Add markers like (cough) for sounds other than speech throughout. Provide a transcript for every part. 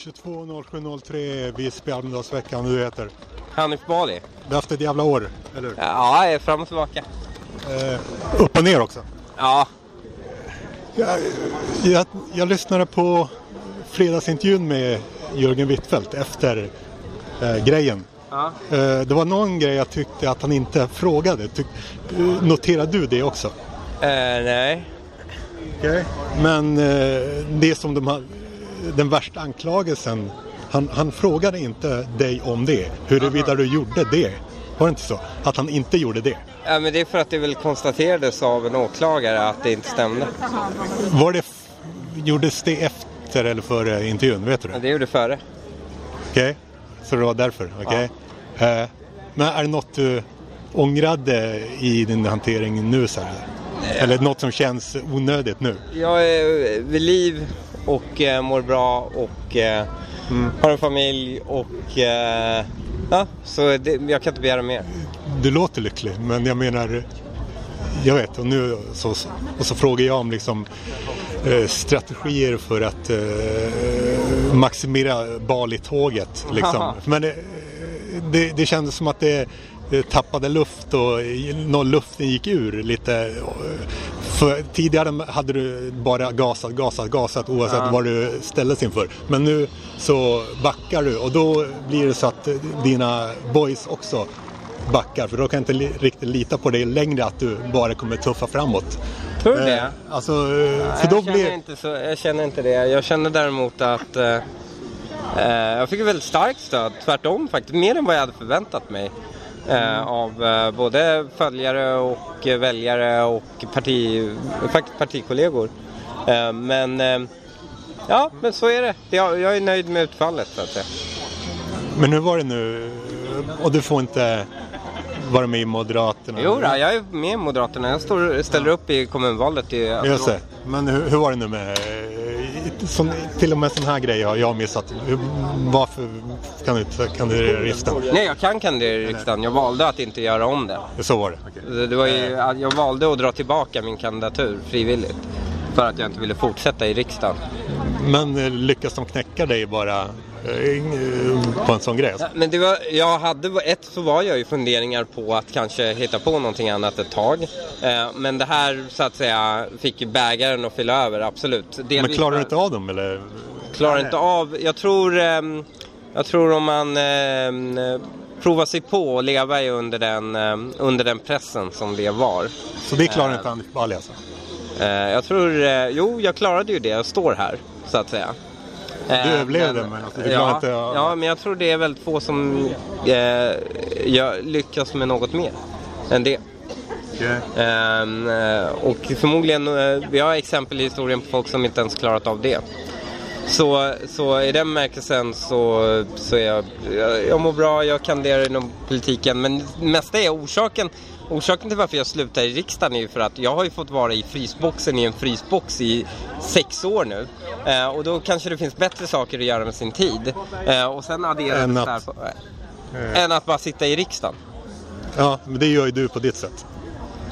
22.07.03 Visby Almedalsveckan. Du heter? Hanif Bali. Du har haft ett jävla år, eller hur? Ja, jag är fram och tillbaka. Eh, upp och ner också. Ja, Jag, jag, jag lyssnade på fredagsintervjun med Jörgen Wittfeldt efter eh, grejen. ja. Eh, det var någon grej jag tyckte att han inte frågade. Tyck, noterade du det också? Eh, nej. Men eh, det som de har, den värsta anklagelsen, han, han frågade inte dig om det. Huruvida du gjorde det. Var det inte så? Att han inte gjorde det. Ja, men det är för att det väl konstaterades av en åklagare att det inte stämde. Var det, gjordes det efter eller före intervjun? Vet du Ja, det? det gjorde före. Okej, så det var därför? Okej. Eh, men är det något du ångrade i din hantering nu? Så här? Eller något som känns onödigt nu? Jag är vid liv och eh, mår bra och eh, har en familj och eh, ja, så det, jag kan inte begära mer. Du låter lycklig, men jag menar, jag vet, och nu så, och så frågar jag om liksom eh, strategier för att eh, maximera Bali-tåget. Liksom. (laughs) Men eh, det, det kändes som att det tappade luft och i- nå- luften gick ur lite. eh, För tidigare hade du bara gasat, gasat, gasat oavsett vad du ställdes inför. Men nu så backar du och då blir det så att eh, dina boys också backar för då kan jag inte riktigt lita på dig längre att du bara kommer tuffa framåt. Tror du Eh, det? Alltså, eh, för då jag, känner blir... inte så, jag känner inte det. Jag känner däremot att eh, eh, jag fick väldigt starkt stöd. Tvärtom faktiskt. Mer än vad jag hade förväntat mig. Eh, av eh, både följare och eh, väljare och parti, faktiskt partikollegor. Men ja, men så är det. Jag, jag är nöjd med utfallet så att säga. Men hur var det nu? Och du får inte vara med i Moderaterna? Jo, då, jag är med i Moderaterna. Jag står, ställer upp i kommunvalet i Just det. Men hur, hur var det nu med... eh, Som, till och med sån här grejer har jag missat. Varför kan du inte kandidera i riksdagen? Nej, jag kan kandidera i riksdagen. Jag valde att inte göra om det. Så var det? Okej. Det det var ju, jag valde att dra tillbaka min kandidatur frivilligt. För att jag inte ville fortsätta i riksdagen. Men eh, lyckas de knäcka dig bara eh, på en sån grej? Men det var, jag hade, ett så var jag ju funderingar på att kanske hitta på någonting annat ett tag. Eh, Men det här så att säga fick ju bägaren att fylla över, absolut. Men Delvis klarar du inte av dem eller? klarar inte av. Jag tror, ehm, jag tror om man ehm, eh, provar sig på att leva i under den, ehm, under den pressen som det var. Så det klarar inte Hanif Bali alltså? Eh, jag tror, eh, jo jag klarade ju det, jag står här så att säga. Eh, Du överlevde, men alltså, du ja, inte- ja. Ja, men jag tror det är väldigt få som eh, jag lyckas med något mer än det. Ehm, eh, och förmodligen, eh, vi har exempel i historien på folk som inte ens klarat av det. Så, så i den märkelsen så, så är jag, jag, jag mår bra, jag kandiderar inom politiken. Men mesta är orsaken, orsaken till varför jag slutar i riksdagen är ju för att jag har ju fått vara i frysboxen i en frysbox i sex år nu. Eh, och då kanske det finns bättre saker att göra med sin tid. Eh, och sen addera Än det här på, eh, än att bara sitta i riksdagen. Ja, men det gör ju du på ditt sätt.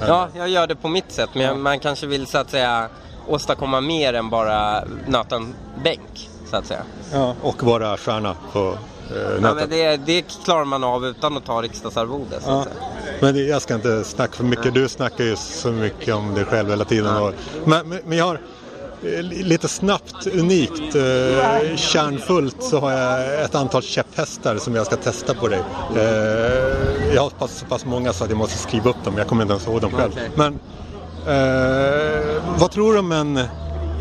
Ja, jag gör det på mitt sätt. Men man kanske vill så att säga åstadkomma mer än bara nöta en bänk. Så att säga. Ja. Och vara stjärna på eh. Ja, men det, det klarar man av utan att ta riksdagsarvode. Så att Ja. säga. Men det- jag ska inte snacka för mycket. Du snackar ju så mycket om dig själv hela tiden. Men, men men jag har eh, li- lite snabbt, unikt, eh, kärnfullt så har jag ett antal käpphästar som jag ska testa på dig. Eh, jag har pass, så pass många så att jag måste skriva upp dem. Jag kommer inte ens ihåg dem själv. Okej. Men eh, vad tror du om en...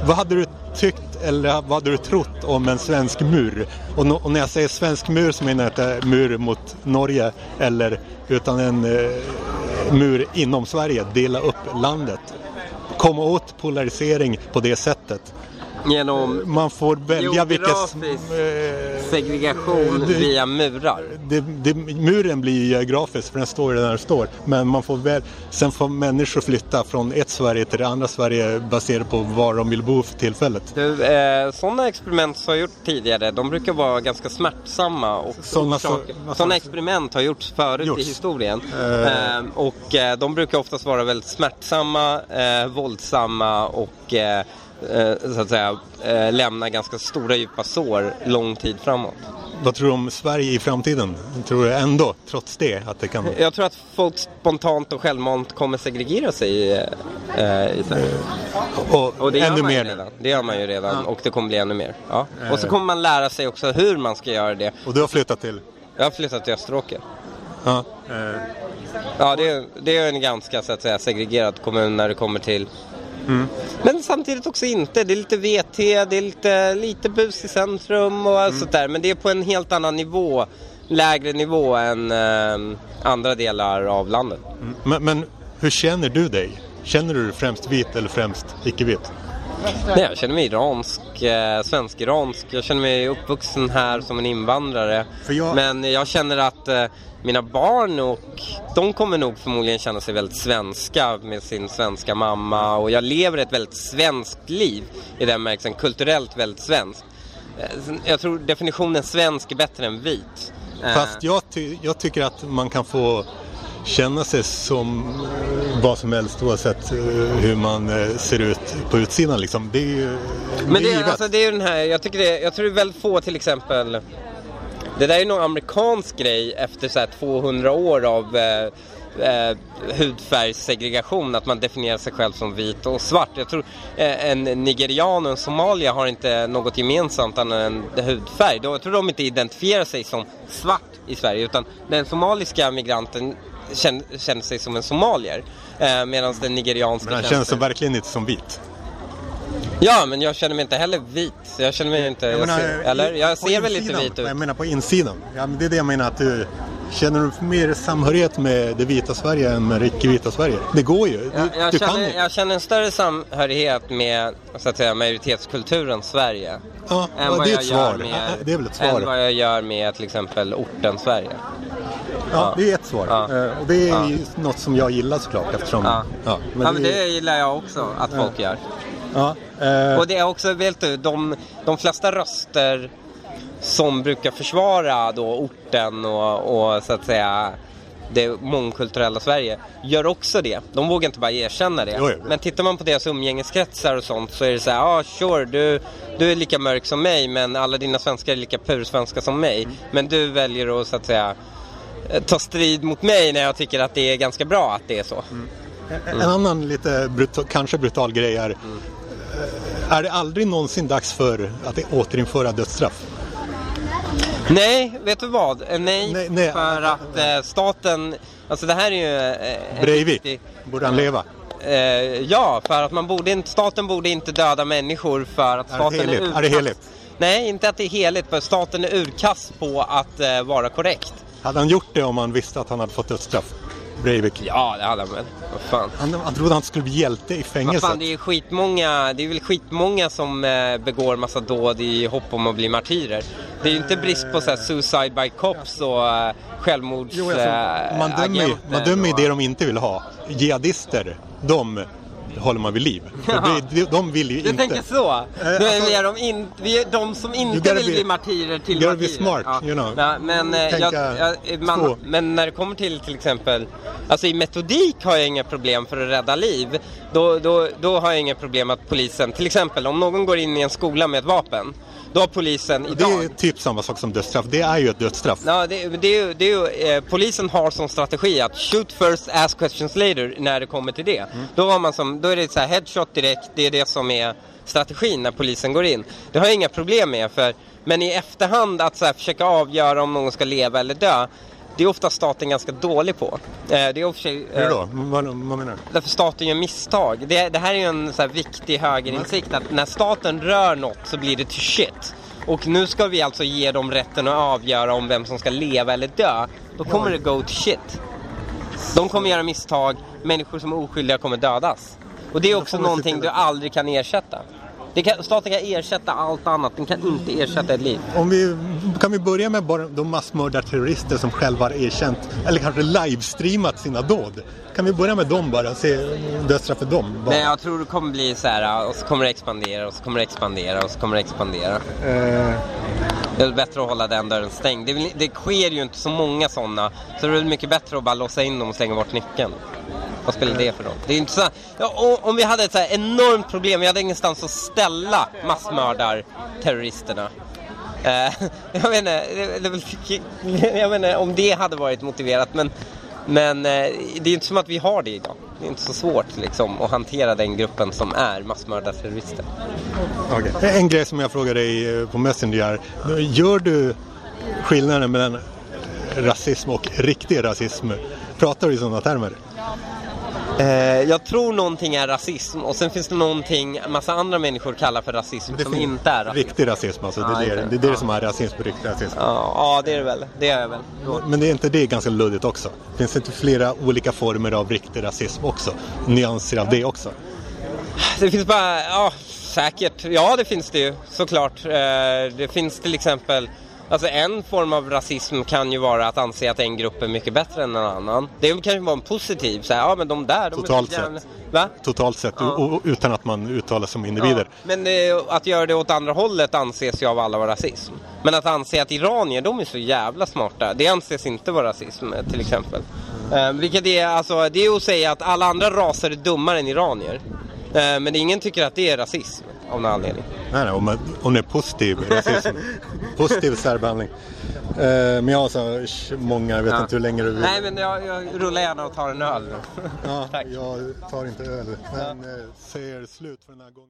Vad hade du tyckt eller vad hade du trott om en svensk mur? Och, no, och när jag säger svensk mur så menar jag inte mur mot Norge eller utan en eh, mur inom Sverige, dela upp landet. Komma åt polarisering på det sättet. Genom Man får välja vilket... Eh, segregation det- via murar. det, det, muren blir ju geografisk för den står där den står. Men man får väl, sen får människor flytta från ett Sverige till det andra Sverige baserat på var de vill bo för tillfället. Du, eh, sådana experiment som jag gjort tidigare, de brukar vara ganska smärtsamma. Och orsaker- så- sådana experiment har gjorts förut Gjorts. i historien. Eh. Eh, och eh, de brukar oftast vara väldigt smärtsamma, eh, våldsamma och eh, eh, så att säga, eh, lämna ganska stora djupa sår lång tid framåt. Vad tror du om Sverige i framtiden? Tror du ändå, trots det, att det kan... Jag tror att folk spontant och självmant kommer segregera sig i, eh, i Sverige. Och, Och det ännu mer. redan. Det gör man ju redan och det kommer bli ännu mer. Ja. Och så kommer man lära sig också hur man ska göra det. Och du har flyttat till? Jag har flyttat till Österåker. Ja. Ja, det är, det är en ganska så att säga, segregerad kommun när det kommer till Men samtidigt också inte. Det är lite VT, det är lite, lite bus i centrum och allt sånt där. Men det är på en helt annan nivå. Lägre nivå än eh, andra delar av landet. Men, men hur känner du dig? Känner du dig främst vit eller främst icke-vit? Nej, jag känner mig iransk, eh, svensk-iransk. Jag känner mig uppvuxen här som en invandrare. Jag- Men jag känner att eh, mina barn och de kommer nog förmodligen känna sig väldigt svenska med sin svenska mamma. Och jag lever ett väldigt svenskt liv i den bemärkelsen, kulturellt väldigt svenskt. Eh, Jag tror definitionen svensk är bättre än vit. Eh, Fast jag, ty- jag tycker att man kan få känna sig som vad som helst oavsett eh, hur man eh, ser ut på utsidan. Liksom. Det är ju Men det, är givet. alltså, det är den här, jag tycker det, jag tror det är väldigt få till exempel Det där är ju någon amerikansk grej efter så här 200 år av eh, eh, hudfärgssegregation, att man definierar sig själv som vit och svart. Jag tror eh, en nigerian och en somalier har inte något gemensamt annat än hudfärg. Jag tror de inte identifierar sig som svart i Sverige utan den somaliska migranten känner, känner sig som en somalier. Eh, Medan den nigerianska Men han känns sig- verkligen inte som vit. Ja, men jag känner mig inte heller vit. Jag känner mig inte... Jag menar, ser, eller? Jag ser väl lite vit ut. Jag menar på insidan. Ja, men det är det jag menar att du Känner du mer samhörighet med det vita Sverige än med det icke-vita Sverige? Det går ju. Du, Jag, jag, du kan känner, ju. jag känner en större samhörighet med så att säga, majoritetskulturen Sverige. Ja, än ja, vad det är jag ett svar. Med, Ja, det är väl ett Än svar. vad jag gör med till exempel orten Sverige. Ja, det är ett svar. Eh, Och det är ju något som jag gillar såklart eftersom... Ja. Ja, ja, men det gillar jag också att folk gör. ja, eh, Och det är också, vet du, de, de flesta röster som brukar försvara då orten och, och så att säga det mångkulturella Sverige gör också det. De vågar inte bara erkänna det. Jo, jo. Men tittar man på deras umgängeskretsar och sånt så är det så här, ja ah, sure, du, du är lika mörk som mig men alla dina svenskar är lika pursvenska som mig. Mm. Men du väljer att så att säga ta strid mot mig när jag tycker att det är ganska bra att det är så. Mm. En annan lite brutal, kanske brutal grej är Mm. eh, Är det aldrig någonsin dags för att återinföra dödsstraff? Nej, vet du vad? Eh, Nej, Nej, nej. för att eh, staten, alltså det här är ju... Eh, Breivik, borde han leva? Eh, ja, för att man borde inte, staten borde inte döda människor för att Är det staten heligt? är. Är det heligt? Nej, inte att det är heligt, för staten är urkast på att eh, vara korrekt. Hade han gjort det om han visste att han hade fått dödsstraff? Breivik. Ja, det hade han väl. Vad fan. Han, han trodde han skulle bli hjälte i Vad fängelset. fan, det är skitmånga, det är väl skitmånga som eh, begår massa dåd i hopp om att bli martyrer. Det är ju inte brist på så här, suicide by cops och eh, självmords... Jo, alltså, man dömer ju det de inte vill ha. Jihadister, de håller man vid liv. (laughs) För Ja. det, de, vill ju Du inte... tänker så? Du är alltså- de, in, vi är de som inte vill be- bli martyrer till gotta be martyrer. smart, you know. Ja, men, eh, jag, jag, man, men när det kommer till till exempel, alltså i metodik har jag inga problem för att rädda liv. Då, då, då har jag inga problem att polisen, till exempel om någon går in i en skola med ett vapen, då har polisen Det idag är typ samma sak som dödsstraff. Det är ju ett dödsstraff. Ja, det, det det eh, polisen har som strategi att shoot first, ask questions later när det kommer till det. Då, har man som, då är det så här headshot direkt, det är det som är strategin när polisen går in. Det har jag inga problem med, för, men i efterhand att så här, försöka avgöra om någon ska leva eller dö, det är ofta staten ganska dålig på. Eh, det är sig, Hur eh, då? Vad, vad menar du? Därför staten gör misstag. Det, det här är ju en så viktig högerinsikt att när staten rör något så blir det till shit. Och nu ska vi alltså ge dem rätten att avgöra om vem som ska leva eller dö. Då kommer det go to shit. De kommer göra misstag, människor som är oskyldiga kommer dödas. Och det är också någonting du aldrig kan ersätta. Det kan, staten kan ersätta allt annat, den kan inte ersätta ett liv. Om vi, kan vi börja med bara de massmördarterrorister som själva har erkänt, eller kanske livestreamat sina dåd? Kan vi börja med dem bara, se dödsstraff för dem? Bara. Men jag tror det kommer bli så här, och så kommer det expandera, och så kommer det expandera, och så kommer det expandera. Eh, Det är bättre att hålla den dörren stängd. Det, det sker ju inte så många sådana. Så det är mycket bättre att bara låsa in dem och slänga bort nyckeln. Vad spelar det för roll? Det är inte så, ja, om, vi hade ett så här enormt problem, vi hade ingenstans att ställa massmördarterroristerna. Eh, (laughs) jag, menar, (laughs) jag om det hade varit motiverat men, men eh, det är inte som att vi har det idag. Det är inte så svårt liksom, att hantera den gruppen som är massmördarterrorister. Okay. Eh, en grej som jag frågade dig eh, på Messenger. Gör du skillnaden mellan rasism och riktig rasism? Pratar du i sådana termer? Eh, jag tror någonting är rasism och sen finns det någonting massa andra människor kallar för rasism som inte är rasism. Riktig rasism alltså, det, är, det, det är det ja. som är rasism, riktig rasism. Ja, ja, det är det väl. Det är väl. Men det är inte det ganska luddigt också? Finns det inte flera olika former av riktig rasism också? Nyanser av det också? Det finns bara, ja säkert. Ja det finns det ju såklart. Eh, det finns till exempel Alltså en form av rasism kan ju vara att anse att en grupp är mycket bättre än en annan. Det kan ju vara en positiv, så här, ja men de där, de Totalt är sett. Va? Totalt sett, ja. utan att man uttalar som individer. Ja, men eh, att göra det åt andra hållet anses ju av alla vara rasism. Men att anse att iranier, de är så jävla smarta, det anses inte vara rasism till exempel. Eh, vilket är, alltså, det är att säga att alla andra raser är dummare än iranier. Eh, men ingen tycker att det är rasism av någon anledning. Nej, nej om, om det är positiv rasism. (laughs) positiv särbehandling. Eh, men jag har så många, jag vet ja. inte hur länge du vill. Nej, men jag, jag rullar gärna och tar en öl. ja, (laughs) jag tar inte öl, men ja. eh, säger slut för den här gången.